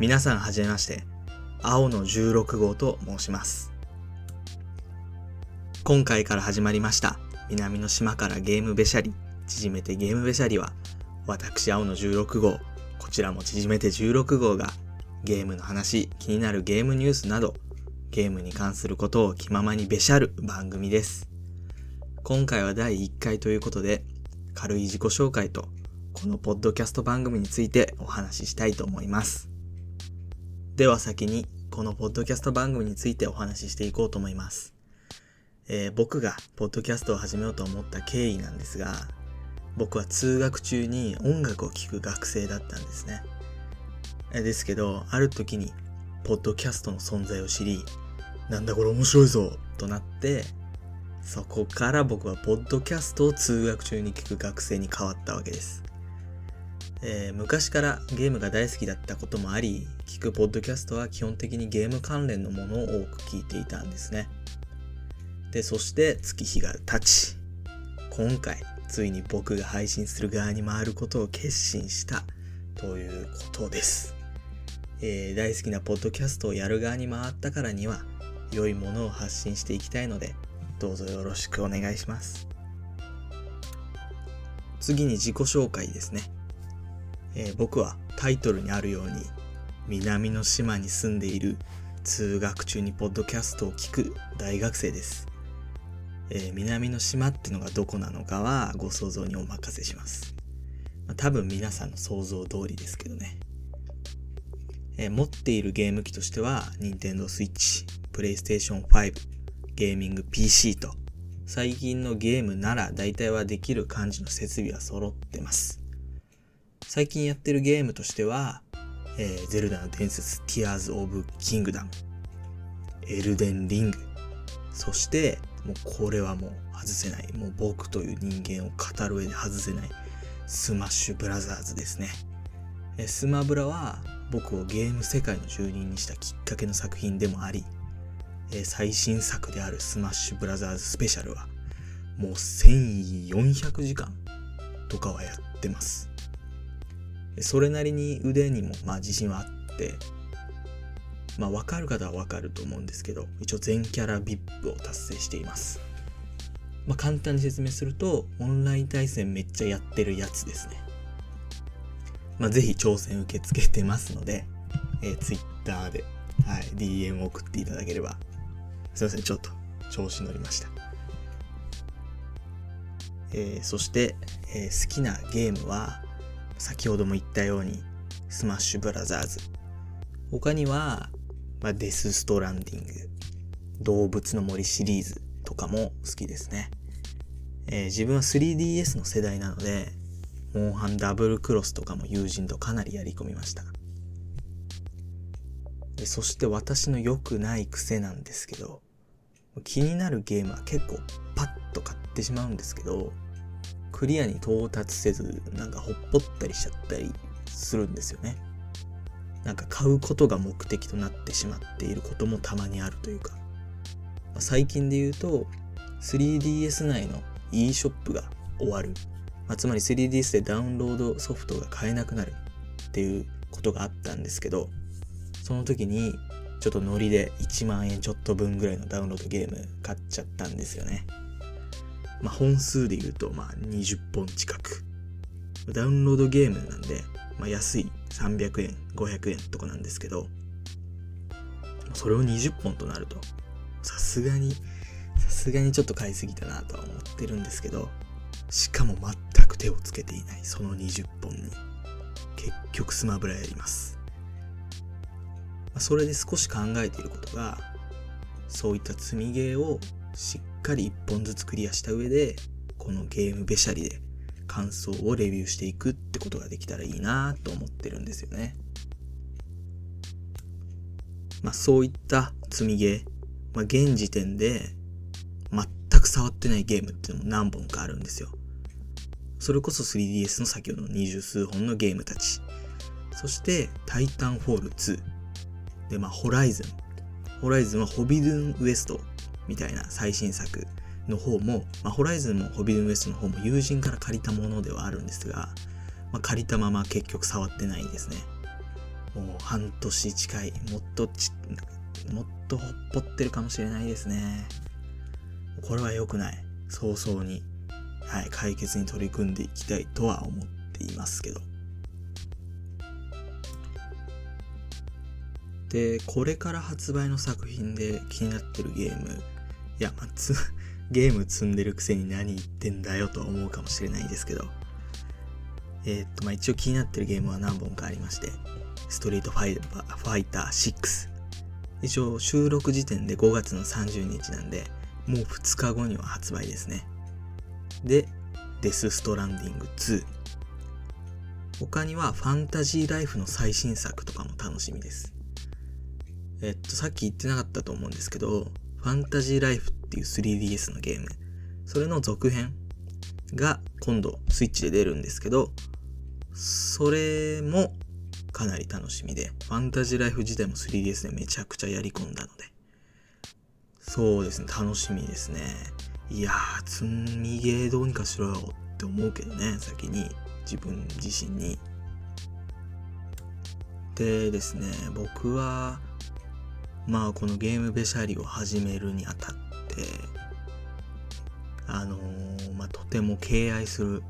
皆さんはじめまして、青の16号と申します。今回から始まりました、南の島からゲームべしゃり、縮めてゲームべしゃりは、私青の16号、こちらも縮めて16号が、ゲームの話、気になるゲームニュースなど、ゲームに関することを気ままにべしゃる番組です。今回は第1回ということで、軽い自己紹介と、このポッドキャスト番組についてお話ししたいと思います。では先に、このポッドキャスト番組についてお話ししていこうと思います。えー僕がポッドキャストを始めようと思った経緯なんですが、僕は通学中に音楽を聴く学生だったんですね。えーですけど、ある時に、ポッドキャストの存在を知り、なんだこれ面白いぞとなって、そこから僕はポッドキャストを通学中に聞く学生に変わったわけです。えー昔からゲームが大好きだったこともあり、聞くポッドキャストは基本的にゲーム関連のものを多く聞いていたんですね。で、そして月日が経ち、今回、ついに僕が配信する側に回ることを決心したということです。えー大好きなポッドキャストをやる側に回ったからには、良いものを発信していきたいので、どうぞよろしくお願いします。次に自己紹介ですね。えー僕はタイトルにあるように南の島に住んでいる通学中にポッドキャストを聞く大学生です、えー南の島ってのがどこなのかはご想像にお任せします、まあ多分皆さんの想像通りですけどね、えー持っているゲーム機としては Nintendo Switch、PlayStation 5、ゲーミング PC と最近のゲームなら大体はできる感じの設備は揃ってます。最近やってるゲームとしては、えーゼルダの伝説 Tears of Kingdom、エルデンリング、そして、もうこれはもう外せない、もう僕という人間を語る上で外せない、スマッシュブラザーズですね。えスマブラは僕をゲーム世界の住人にしたきっかけの作品でもあり、え最新作であるスマッシュブラザーズスペシャルは、もう1400時間とかはやってます。それなりに腕にもまあ自信はあって、まあ分かる方は分かると思うんですけど、一応全キャラ VIP を達成しています。まあ簡単に説明すると、オンライン対戦めっちゃやってるやつですね。まあぜひ挑戦受け付けてますので、えー Twitter で、はい、DM を送っていただければ。すいません、ちょっと調子乗りました。えーそして、えー好きなゲームは、先ほども言ったように、スマッシュブラザーズ。他には、まあ、デスストランディング、動物の森シリーズとかも好きですね。えー自分は 3DS の世代なので、モンハンダブルクロスとかも友人とかなりやり込みました。でそして私の良くない癖なんですけど、気になるゲームは結構パッと買ってしまうんですけど、クリアに到達せず、なんかほっぽったりしちゃったりするんですよね。なんか買うことが目的となってしまっていることもたまにあるというか、ま最近で言うと 3DS 内の e ショップが終わる。まあつまり 3DS でダウンロードソフトが買えなくなるっていうことがあったんですけど、その時にちょっとノリで1万円ちょっと分ぐらいのダウンロードゲーム買っちゃったんですよね。まあ、本数で言うと、まあ、20本近く。ダウンロードゲームなんで、まあ、安い300円、500円とかなんですけど、それを20本となると、さすがに、さすがにちょっと買いすぎたなとは思ってるんですけど、しかも全く手をつけていないその20本に、結局スマブラやります。まそれで少し考えていることが、そういった積みゲーをしっかり1本ずつクリアした上で、このゲームべしゃりで感想をレビューしていくってことができたらいいなと思ってるんですよね。まあそういった積みゲー、まあ現時点で全く触ってないゲームっていうのも何本かあるんですよ。それこそ 3DS の先ほどの二十数本のゲームたち。そして、タイタンフォール2。で、まあ、ホライズン。ホライズンはホビドゥンウエストみたいな最新作の方も、まあ、ホライズンもホビドゥンウエストの方も友人から借りたものではあるんですが、まあ、借りたまま結局触ってないですね。もう半年近い、もっとち、もっとほっぽってるかもしれないですね。これは良くない。早々に、はい、解決に取り組んでいきたいとは思っていますけど。で、これから発売の作品で気になってるゲーム、いや、まあ、つ、ゲーム積んでるくせに何言ってんだよと思うかもしれないですけど、えー、っと、まあ、一応気になってるゲームは何本かありまして、ストリートファイファイター6。一応収録時点で5月の30日なんで、もう2日後には発売ですね。で、デス・ストランディング2。他にはファンタジーライフの最新作とかも楽しみです。えっと、さっき言ってなかったと思うんですけど、ファンタジーライフっていう 3DS のゲーム、それの続編が今度スイッチで出るんですけど、それもかなり楽しみで、ファンタジーライフ自体も 3DS でめちゃくちゃやり込んだので、そうですね、楽しみですね。いやー、積みゲーどうにかしろよって思うけどね、先に、自分自身に。でですね、僕は、まあこのゲームべしゃりを始めるにあたって、あのー、まあとても敬愛する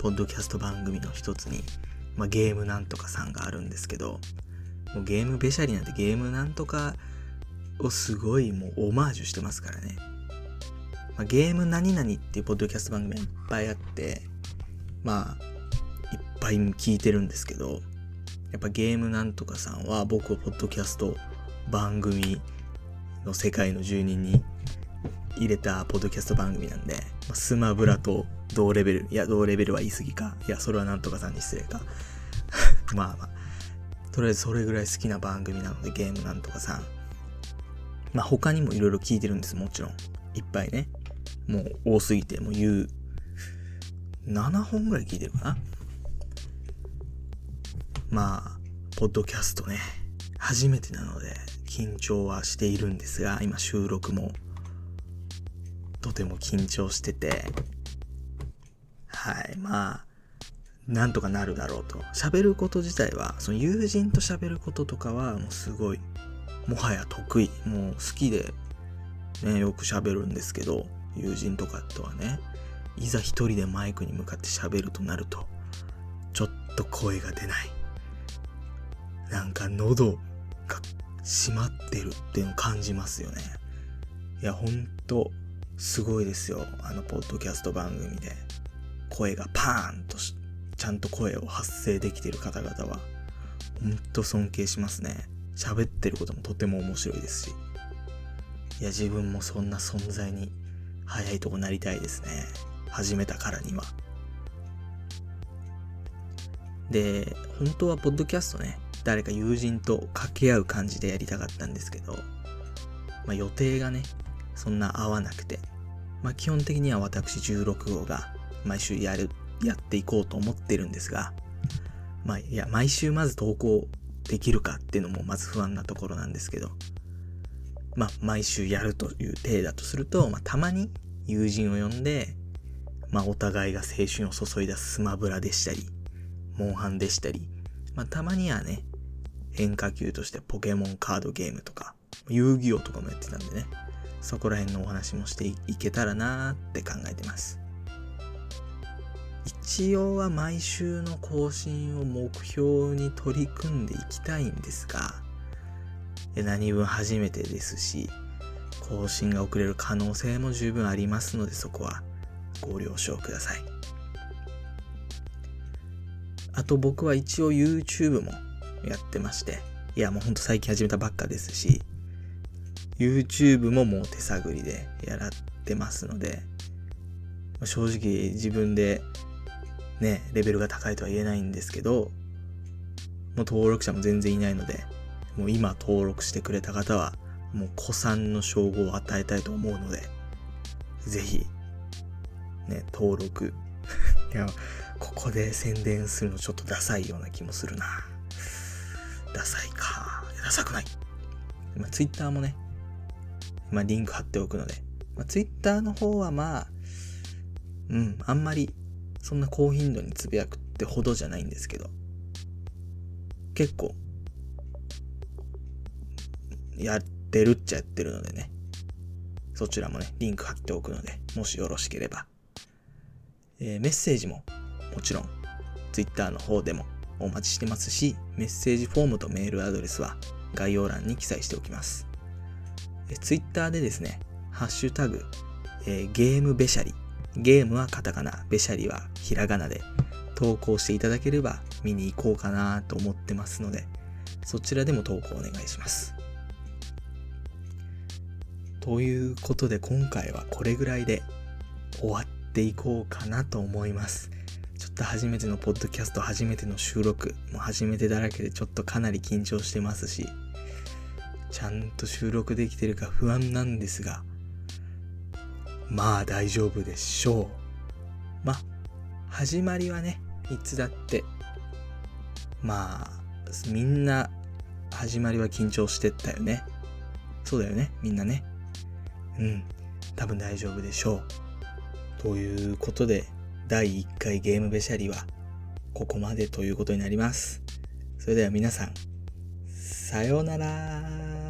ポッドキャスト番組の一つに、まあゲームなんとかさんがあるんですけど、もうゲームべしゃりなんてゲームなんとかをすごいもうオマージュしてますからね。まあ、ゲーム何々っていうポッドキャスト番組いっぱいあって、まあ、いっぱい聞いてるんですけど、やっぱゲームなんとかさんは僕をポッドキャスト番組の世界の住人に入れたポッドキャスト番組なんで、スマブラと同レベル、いや、同レベルは言い過ぎか。いや、それはなんとかさんに失礼か。まあまあ、とりあえずそれぐらい好きな番組なので、ゲームなんとかさん。まあ他にもいろいろ聞いてるんです、もちろん。いっぱいね。もう多すぎて、もう言う、7本ぐらい聞いてるかな。まあ、ポッドキャストね、初めてなので、緊張はしているんですが、今収録も、とても緊張してて、はい、まあ、なんとかなるだろうと。喋ること自体は、その友人と喋ることとかは、もうすごい、もはや得意。もう好きで、ね、よく喋るんですけど、友人とかとはね、いざ一人でマイクに向かって喋るとなると、ちょっと声が出ない。なんか喉が閉まってるっていうのを感じますよね。いや、ほんと、すごいですよ。あの、ポッドキャスト番組で、声がパーンとしちゃんと声を発声できてる方々は、ほんと尊敬しますね。喋ってることもとても面白いですし。いや、自分もそんな存在に早いとこなりたいですね。始めたからには。で、本当はポッドキャストね、誰か友人と掛け合う感じでやりたかったんですけど、まあ、予定がね、そんな合わなくて、まあ、基本的には私16号が毎週やる、やっていこうと思ってるんですが、まあ、いや、毎週まず投稿できるかっていうのもまず不安なところなんですけど、まあ、毎週やるという体だとすると、まあ、たまに友人を呼んで、まあ、お互いが青春を注いだスマブラでしたり、モンハンでしたり、まあ、たまにはね、変化球としてポケモンカードゲームとか、遊戯王とかもやってたんでね、そこら辺のお話もしていけたらなーって考えてます。一応は毎週の更新を目標に取り組んでいきたいんですが、何分初めてですし、更新が遅れる可能性も十分ありますので、そこはご了承ください。あと僕は一応 YouTube もやってまして、いやもうほんと最近始めたばっかですし、YouTube ももう手探りでやらってますので、正直自分でね、レベルが高いとは言えないんですけど、もう登録者も全然いないので、もう今登録してくれた方は、もう古参の称号を与えたいと思うので、ぜひ、ね、登録。いや、ここで宣伝するのちょっとダサいような気もするな。ダサいか。ダサくない。まあ、Twitter もね、まあ、リンク貼っておくので、まあ、Twitter の方はまあ、うん、あんまり、そんな高頻度につぶやくってほどじゃないんですけど、結構やってるっちゃやってるのでね。そちらもね、リンク貼っておくので、もしよろしければ。えー、メッセージももちろん Twitter の方でもお待ちしてますし、メッセージフォームとメールアドレスは概要欄に記載しておきます。え Twitter でですね、ハッシュタグ、えー、ゲームべしゃり。ゲームはカタカナ、べしゃりはひらがなで投稿していただければ見に行こうかなと思ってますので、そちらでも投稿お願いします。ということで今回はこれぐらいで終わっていこうかなと思います。と初めてのポッドキャスト、初めての収録、もう初めてだらけでちょっとかなり緊張してますし、ちゃんと収録できてるか不安なんですが、まあ大丈夫でしょう。まあ、始まりはね、いつだって、まあ、みんな始まりは緊張してったよね。そうだよね、みんなね。うん、多分大丈夫でしょう。ということで、第1回ゲームべしゃりはここまでということになります。それでは皆さん、さようなら